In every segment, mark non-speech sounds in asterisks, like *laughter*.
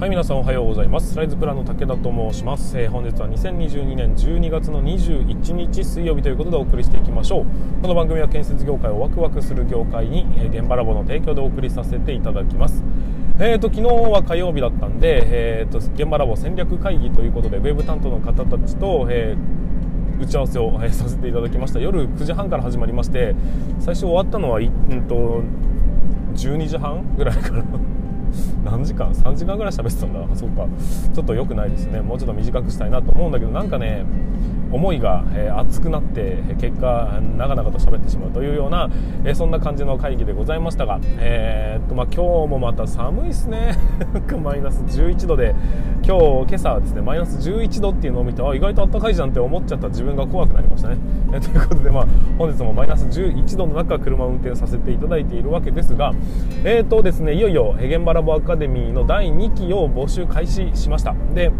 はい皆さんおはようございます。ライズプランの武田と申します、えー、本日は2022年12月の21日水曜日ということでお送りしていきましょう。この番組は建設業界をワクワクする業界に、えー、現場ラボの提供でお送りさせていただきます。えーと、昨日は火曜日だったんで、えーと、現場ラボ戦略会議ということでウェブ担当の方たちと、えー、打ち合わせを、え、させていただきました。夜9時半から始まりまして最初終わったのは、うんと12時半ぐらいから何時間？3時間ぐらい喋ってたんだ。そうか。ちょっと良くないですね。もうちょっと短くしたいなと思うんだけどなんかね思いが、え、熱くなって結果長々と喋ってしまうというような、え、そんな感じの会議でございましたが、えー、っとまあ、今日もまた寒い *laughs* ですね。マイナス11度で今日今朝はですねマイナス11度っていうのを見てあ意外と暖かいじゃんって思っちゃった自分が怖くなりましたね、え、ということで、まあ、本日もマイナス11度の中車を運転させていただいているわけですがえっ、とですねいよいよ現場ラボアカデミーの第2期を募集開始しました。で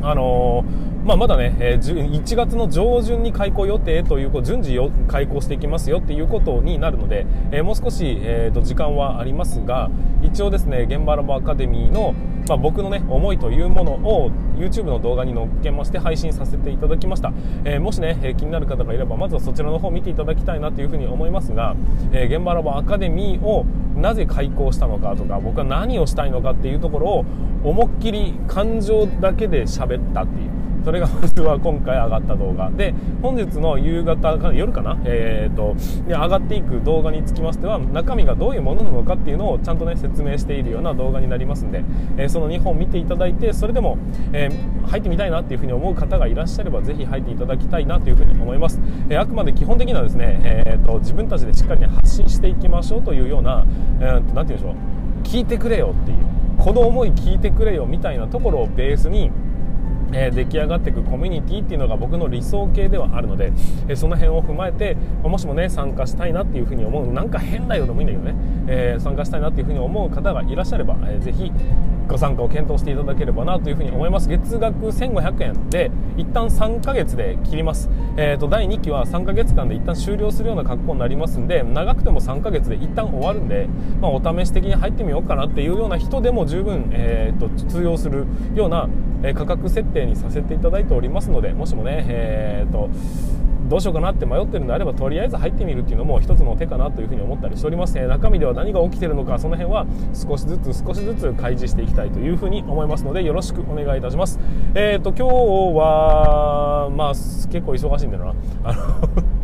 あのー、まあ、まだね、えー、1月の上旬に開校予定という順次開校していきますよっていうことになるので、え、もう少し、えーと、時間はありますが一応ですね現場ラボアカデミーの、まあ、僕のね思いというものを YouTube の動画に載っけまして配信させていただきました、えもしね、え気になる方がいればまずはそちらの方を見ていただきたいなというふうに思いますが、え現場ラボアカデミーをなぜ開校したのかとか僕は何をしたいのかっていうところを思いっきり感情だけで喋ったっていう。それがまずは今回上がった動画。で本日の夕方か夜かな、えーと、上がっていく動画につきましては中身がどういうものなのかっていうのをちゃんとね説明しているような動画になりますんで、えー、その2本見ていただいてそれでも、えー、入ってみたいなっていうふうに思う方がいらっしゃればぜひ入っていただきたいなというふうに思います、えー、あくまで基本的にはですね、えーと、自分たちでしっかり、ね、発信していきましょうというような何、えー、て言うんでしょう？聞いてくれよっていうこの思い聞いてくれよみたいなところをベースにえ、出来上がっていくコミュニティっていうのが僕の理想形ではあるので、え、その辺を踏まえてもしもね参加したいなっていうふうに思うなんか変だよでもいいんだけどね、えー、参加したいなっていうふうに思う方がいらっしゃれば、えー、ぜひご参加を検討していただければなというふうに思います。月額1500円で一旦3ヶ月で切ります、えーと、第2期は3ヶ月間で一旦終了するような格好になりますんで長くても3ヶ月で一旦終わるんで、まあ、お試し的に入ってみようかなっていうような人でも十分、えーと通用するような価格設定にさせていただいておりますのでもしもね、えーと、どうしようかなって迷ってるんであればとりあえず入ってみるっていうのも一つの手かなというふうに思ったりしております、え中身では何が起きてるのかその辺は少しずつ少しずつ開示していきたいというふうに思いますのでよろしくお願いいたします。えっ、ー、と今日はまあ結構忙しいんだよな。あの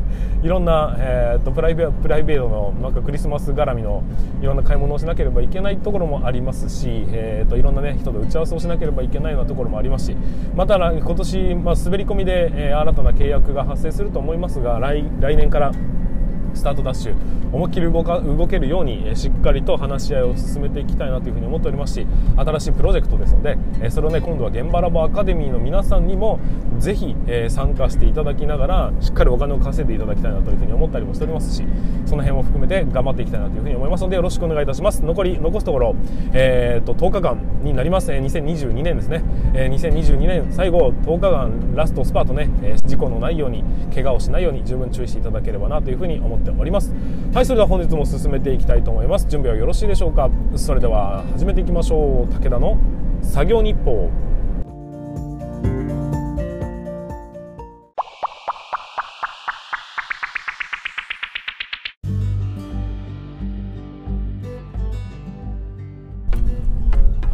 いろんな、えーと、プライベプライベートのなんかクリスマス絡みのいろんな買い物をしなければいけないところもありますし、えーと、いろんな、ね、人と打ち合わせをしなければいけないようなところもありますしまた今年、まあ、滑り込みで、えー、新たな契約が発生すると思いますが来来年からスタートダッシュ思いっきり動か動けるようにしっかりと話し合いを進めていきたいなというふうに思っておりますし新しいプロジェクトですのでそれをね今度は現場ラボアカデミーの皆さんにもぜひ参加していただきながらしっかりお金を稼いでいただきたいなというふうに思ったりもしておりますしその辺も含めて頑張っていきたいなというふうに思いますのでよろしくお願いいたします。残り残すところ、えーと、10日間になります。2022年ですね。2022年最後10日間ラストスパートね事故のないように怪我をしないように十分注意していただければなというふうに思ってっております。はいそれでは本日も進めていきたいと思います。準備はよろしいでしょうか。それでは始めていきましょう。武田の作業日報。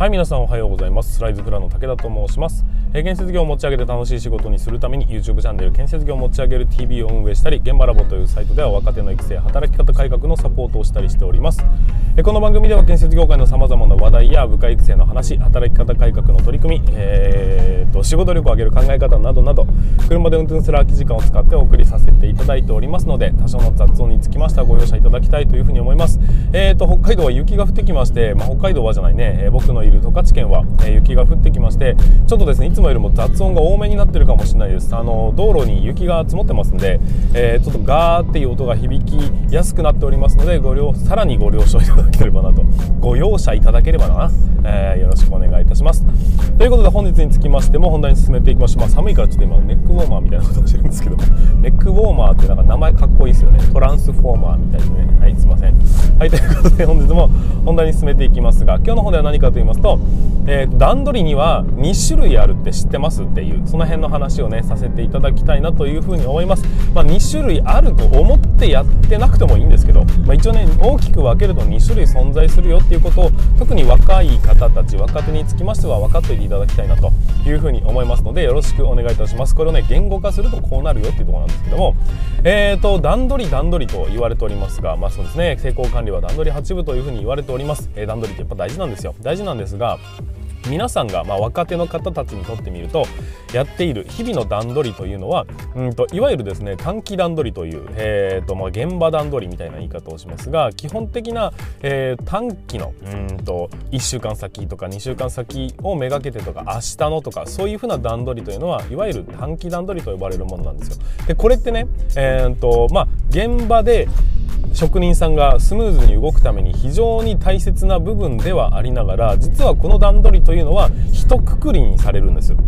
はい皆さんおはようございます。スライズプランの武田と申します。え建設業を持ち上げて楽しい仕事にするために YouTube チャンネル建設業を持ち上げる TV を運営したり現場ラボというサイトでは若手の育成働き方改革のサポートをしたりしております。えこの番組では建設業界のさまざまな話題や部下育成の話働き方改革の取り組み、えーと、仕事力を上げる考え方などなど車で運転する空き時間を使ってお送りさせていただいておりますので多少の雑音につきましてはご容赦いただきたいというふうに思います、えーと、北海道は雪が降ってきまして、まあ、北海道はじゃないね、えー、僕のいる十勝県は、え、雪が降ってきましてちょっとですねいつもよりも雑音が多めになってるかもしれないです。あの道路に雪が積もってますんで、えー、ちょっとガーっていう音が響きやすくなっておりますのでご了さらにご了承いただければなとご容赦いただければな、えー、よろしくお願いいたします。ということで本日につきましても本題に進めていきましょう、まあ、寒いからちょっと今ネックウォーマーみたいなことをしてるんですけどネックウォーマーってなんか名前かっこいいですよね。トランスフォーマーみたいですね。はいすいません。はいということで本日も本題に進めていきますが今日の方では何かと言いますと、えー、段取りには2種類あるって知ってますっていうその辺の話をねさせていただきたいなというふうに思います、まあ、2種類あると思ってやってなくてもいいんですけど、まあ、一応ね大きく分けると2種類存在するよっていうことを特に若い方たち若手につきましては分かっていていただきたいなというふうに思いますのでよろしくお願いいたします。これをね言語化するとこうなるよっていうところなんですけどもえーと段取り段取りと言われておりますがまあそうですね成功管理は段取り8部というふうに言われております、えー、段取りってやっぱ大事なんですよ。大事なんですが皆さんが、まあ、若手の方たちにとってみるとやっている日々の段取りというのはうんといわゆるですね短期段取りという、えーとまあ、現場段取りみたいな言い方をしますが基本的な、えー、短期のうんと1週間先とか2週間先をめがけてとか明日のとかそういうふうな段取りというのはいわゆる短期段取りと呼ばれるものなんですよ。でこれってね、えーとまあ、現場で職人さんがスムーズに動くために非常に大切な部分ではありながら実はこの段取りというのは一括りにされるんですよ。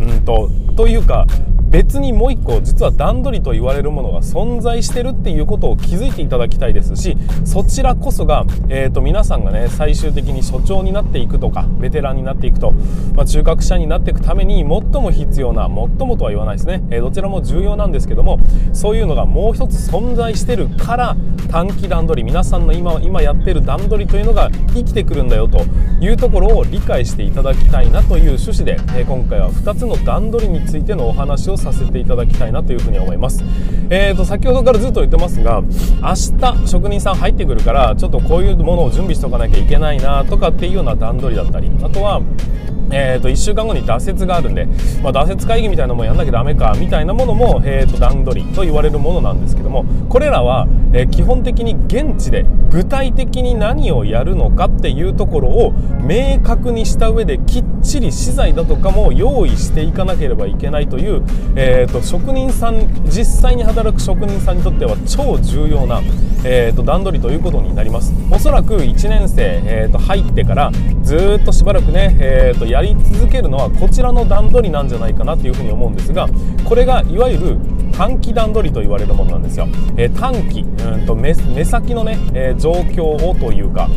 うん。とというか別にもう一個実は段取りと言われるものが存在してるっていうことを気づいていただきたいですしそちらこそが、えーと、皆さんがね最終的に所長になっていくとかベテランになっていくと、まあ、中核者になっていくために最も必要な最もとは言わないですね、えー、どちらも重要なんですけどもそういうのがもう一つ存在してるから短期段取り皆さんの今今やってる段取りというのが生きてくるんだよというところを理解していただきたいなという趣旨で、えー、今回は2つのの段取りについてのお話をさせていただきたいなというふうに思います。えーと先ほどからずっと言ってますが明日職人さん入ってくるからちょっとこういうものを準備しとかなきゃいけないなとかっていうような段取りだったりあとはえーと、1週間後に挫折があるんで、まあ、挫折会議みたいなのもやんなきゃダメかみたいなものも、えーと、段取りと言われるものなんですけどもこれらは、えー、基本的に現地で具体的に何をやるのかっていうところを明確にした上できっちり資材だとかも用意していかなければいけないという、えーと、職人さん実際に働く職人さんにとっては超重要な、えー、と段取りということになりますおそらく1年生、えー、と入ってからずっとしばらくね、えー、とやり続けるのはこちらの段取りなんじゃないかなというふうに思うんですがこれがいわゆる短期段取りと言われるものなんですよ。えー、短期うんと目先のね、えー、状況をというか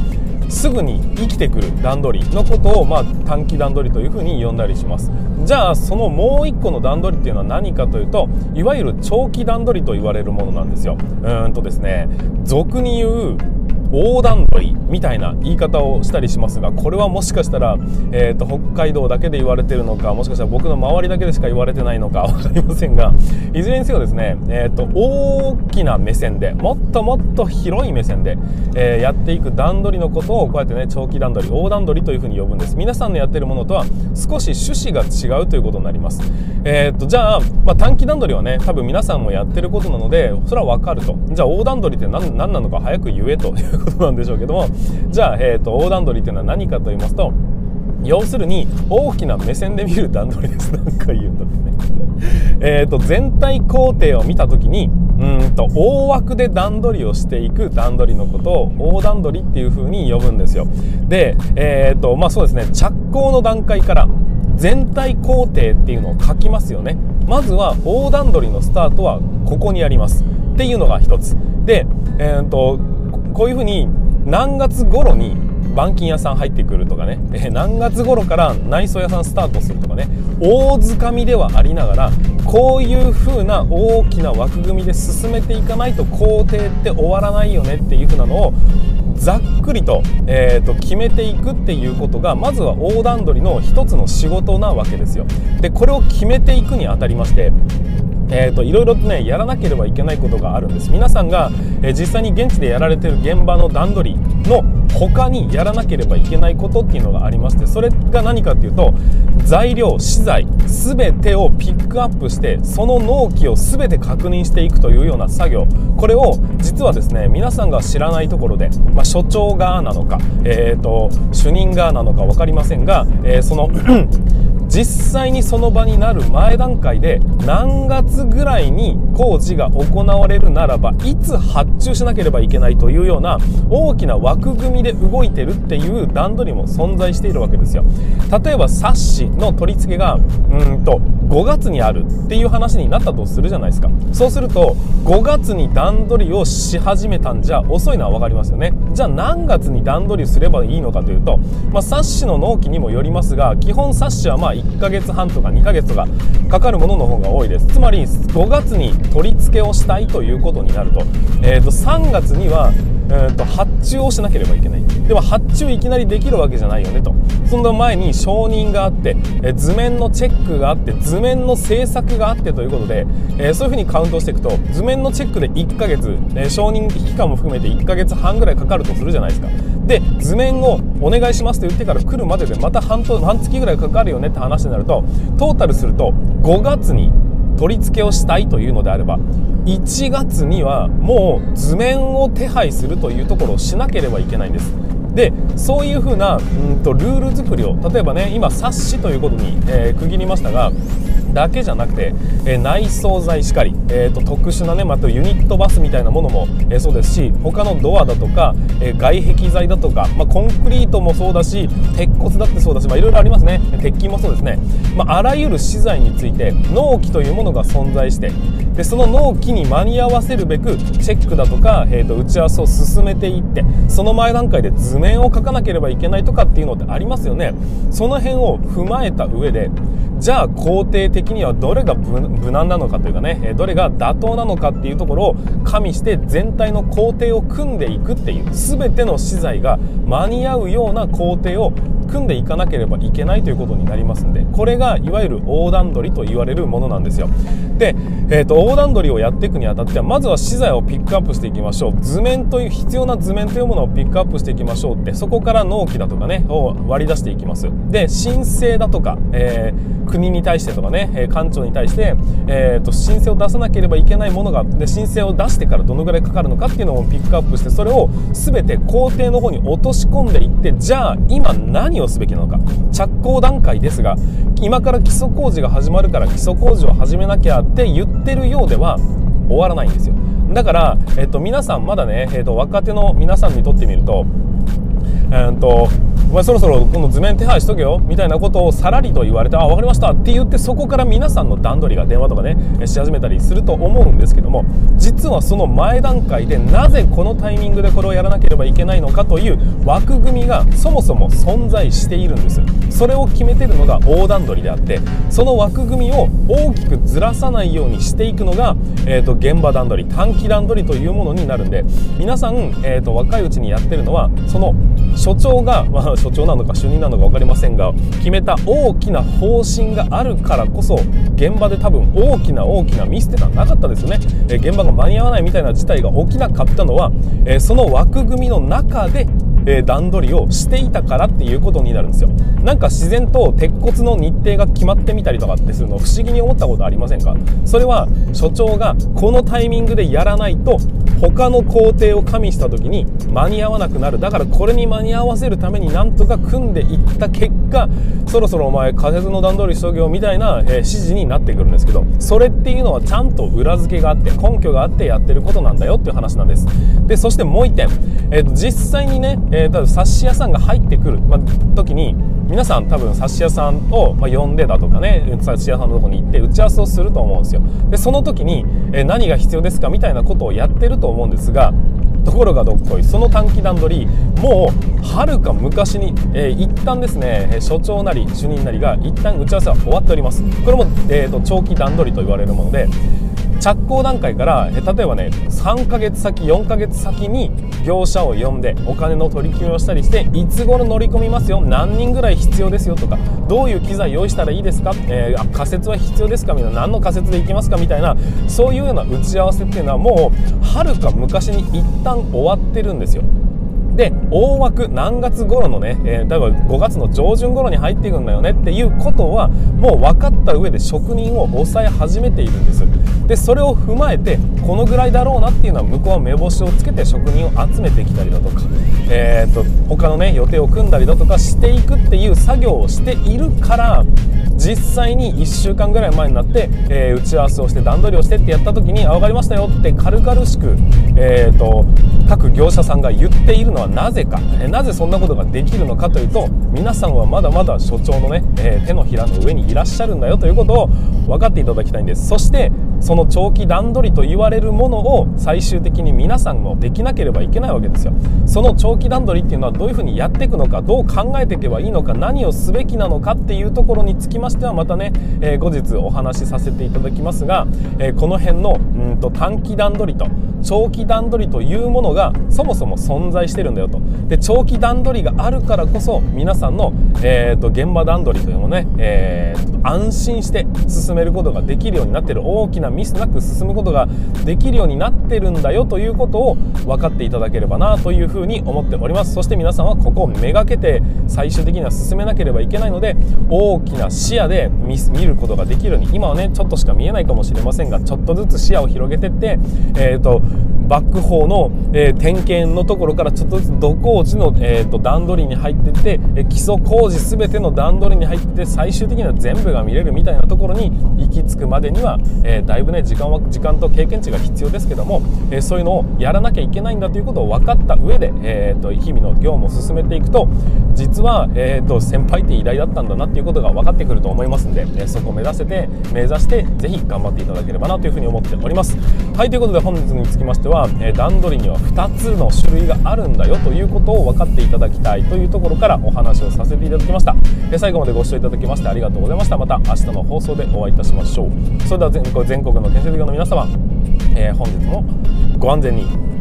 すぐに生きてくる段取りのことを、まあ、短期段取りというふうに呼んだりします。じゃあそのもう一個の段取りっていうのは何かというといわゆる長期段取りと言われるものなんですよ。うんとですね俗に言う横断鳥みたいな言い方をしたりしますがこれはもしかしたら、えーと、北海道だけで言われてるのかもしかしたら僕の周りだけでしか言われてないのか分かりませんがいずれにせよですね、えーと、大きな目線でもっともっと広い目線で、えー、やっていく段取りのことをこうやってね長期段取り横断取りというふうに呼ぶんです。皆さんのやってるものとは少し趣旨が違うということになります、えーと、じゃあ、まあ、短期段取りはね多分皆さんもやってることなのでそれは分かると。じゃあ横断取りって何何なのか早く言えということなんでしょうけどもじゃあ、えーと、横断取りっていうのは何かと言いますと要するに大きな目線で見る段取りです。何回言うんだってね。*laughs* えと全体工程を見た時にうんと大枠で段取りをしていく段取りのことを大段取りっていう風に呼ぶんですよ。でえっ、ー、とまあそうですね。着工の段階から全体工程っていうのを書きますよね。まずは大段取りのスタートはここにあります。っていうのが一つ。で、えーとこういうふうに何月頃に板金屋さん入ってくるとかね、え何月頃から内装屋さんスタートするとかね大掴かみではありながらこういう風な大きな枠組みで進めていかないと工程って終わらないよねっていう風なのをざっくりと,、えーと決めていくっていうことがまずは横断取りの一つの仕事なわけですよ。でこれを決めていくにあたりましてえーと、いろいろとねやらなければいけないことがあるんです。皆さんが、えー、実際に現地でやられてる現場の段取りの他にやらなければいけないことっていうのがありましてそれが何かっていうと材料資材全てをピックアップしてその納期を全て確認していくというような作業。これを実はですね皆さんが知らないところで、まあ、所長側なのか、えーと、主任側なのか分かりませんが、えー、その実際にその場になる前段階で何月ぐらいに工事が行われるならばいつ発注しなければいけないというような大きな枠組みで動いてるっていう段取りも存在しているわけですよ。例えば冊子の取り付けがうんと5月にあるっていう話になったとするじゃないですか。そうすると5月に段取りをし始めたんじゃ遅いのは分かりますよね。じゃあ何月に段取りすればいいのかというと、まあ、冊子の納期にもよりますが基本冊子はまあ1ヶ月半とか2ヶ月とかかかるものの方が多いです。つまり5月に取り付けをしたいということになると,、えー、と3月にはえーと、発注をしなければいけない。でも発注いきなりできるわけじゃないよねと。その前に承認があって、図面のチェックがあって図面の制作があってということで、そういうふうにカウントしていくと図面のチェックで1ヶ月、承認期間も含めて1ヶ月半ぐらいかかるとするじゃないですか。で図面をお願いしますと言ってから来るまででまた半半月ぐらいかかるよねって話になるとトータルすると5月に取り付けをしたいというのであれば1月にはもう図面を手配するというところをしなければいけないんです。でそういうふうなうんとルール作りを例えばね今冊子ということに、えー、区切りましたがだけじゃなくて、えー、内装材しかり、えーと、特殊なねまたユニットバスみたいなものも、えー、そうですし他のドアだとか、えー、外壁材だとか、まあ、コンクリートもそうだし鉄骨だってそうだし、まあ、いろいろありますね。鉄筋もそうですね、まあ、あらゆる資材について納期というものが存在してでその納期に間に合わせるべくチェックだとか、えーと、打ち合わせを進めていってその前段階で図面を描かなければいけないとかっていうのってありますよね。その辺を踏まえた上でじゃあ肯定的にはどれが無難なのかというかねどれが妥当なのかっていうところを加味して全体の工程を組んでいくっていう全ての資材が間に合うような工程を組んでいかなければいけないということになりますんでこれがいわゆる横断取りと言われるものなんですよ。で、えーと、横断取りをやっていくにあたってはまずは資材をピックアップしていきましょう。図面という必要な図面というものをピックアップしていきましょう。ってそこから納期だとかねを割り出していきます。で申請だとか、えー、国に対してとかね館長に対して、えーと、申請を出さなければいけないものがで申請を出してからどのぐらいかかるのかっていうのをピックアップしてそれを全て工程の方に落とし込んでいってじゃあ今何ををすべきなのか。着工段階ですが今から基礎工事が始まるから基礎工事を始めなきゃって言ってるようでは終わらないんですよ。だから、えっと、皆さんまだね、えっと、若手の皆さんにとってみるとえー、とお前そろそろこの図面手配しとけよみたいなことをさらりと言われてあ分かりましたって言ってそこから皆さんの段取りが電話とかねし始めたりすると思うんですけども実はその前段階でなぜこのタイミングでこれをやらなければいけないのかという枠組みがそもそも存在しているんです。それを決めてるのが横断取りであってその枠組みを大きくずらさないようにしていくのが、えー、と現場段取り短期段取りというものになるんで皆さん、えー、と若いうちにやってるのはその所長が、*laughs* まあ、所長なのか主任なのか分かりませんが決めた大きな方針があるからこそ現場で多分大きな大きなミスってのはなかったですよね、え現場が間に合わないみたいな事態が起きなかったのは、えその枠組みの中でえー、段取りをしていたからっていうことになるんですよ。なんか自然と鉄骨の日程が決まってみたりとかってするの不思議に思ったことありませんか？それは所長がこのタイミングでやらないと他の工程を加味した時に間に合わなくなる。だからこれに間に合わせるためになんとか組んでいった結果そろそろお前仮設の段取りしとけよみたいな、えー、指示になってくるんですけどそれっていうのはちゃんと裏付けがあって根拠があってやってることなんだよっていう話なんです。でそしてもう一点、えー、実際にね、えー、多分冊子屋さんが入ってくる、まあ、時に皆さん多分冊子屋さんを、ま呼んでだとかね冊子屋さんのとこに行って打ち合わせをすると思うんですよ。でその時に、え何が必要ですかみたいなことをやってると思うんですがところがどっこいその短期段取りもうはるか昔に、えー、一旦ですね所長なり主任なりが一旦打ち合わせは終わっております。これも、えーと長期段取りと言われるもので着工段階から例えばね3ヶ月先4ヶ月先に業者を呼んでお金の取り決めをしたりしていつ頃乗り込みますよ何人ぐらい必要ですよとかどういう機材用意したらいいですか、えー、仮説は必要ですかみたいな何の仮説で行きますかみたいなそういうような打ち合わせっていうのはもうはるか昔に一旦終わってるんですよ。で大枠何月頃のね、えー、例えば5月の上旬頃に入っていくんだよねっていうことはもう分かった上で職人を抑え始めているんです。でそれを踏まえてこのぐらいだろうなっていうのは向こうは目星をつけて職人を集めてきたりだとか、えーと、他のね予定を組んだりだとかしていくっていう作業をしているから実際に1週間ぐらい前になって、えー、打ち合わせをして段取りをしてってやった時に「あ分かりましたよ」って軽々しく、えーと、各業者さんが言っているのはなぜか、えー、なぜそんなことができるのかというと皆さんはまだまだ所長のね、えー、手のひらの上にいらっしゃるんだよということを分かっていただきたいんです。そしてその長期段取りと言われるものを最終的に皆さんもできなければいけないわけですよ。その長期段取りっていうのはどういうふうにやっていくのかどう考えていけばいいのか何をすべきなのかっていうところにつきましてはまたね、えー、後日お話しさせていただきますが、えー、この辺のうんと短期段取りと長期段取りというものがそもそも存在してるんだよと。で長期段取りがあるからこそ皆さんの、えーと、現場段取りというのをね、えー、安心して進めることができるようになってる大きなミスなく進むことができるようになってるんだよということを分かっていただければなというふうに思っております。そして皆さんはここをめがけて最終的には進めなければいけないので大きな視野で見ることができるように今はねちょっとしか見えないかもしれませんがちょっとずつ視野を広げてって、えーとバック砲の、えー、点検のところからちょっとずつ土工事の、えーと、段取りに入ってって、え基礎工事全ての段取りに入って最終的には全部が見れるみたいなところに行き着くまでには、えー、だいぶね時間は時間と経験値が必要ですけども、え、そういうのをやらなきゃいけないんだということを分かった上で、えーと、日々の業務を進めていくと実は、えーと、先輩って偉大だったんだなっていうことが分かってくると思いますんで、えそこを目指せて目指してぜひ頑張っていただければなというふうに思っております。はいということで本日につきましては、え段取りには2つの種類があるんだよということを分かっていただきたいというところからお話をさせていただきました、え最後までご視聴いただきましてありがとうございました。また明日の放送でお会いいたしましょう。それでは全国の建設業の皆様、えー、本日もご安全に。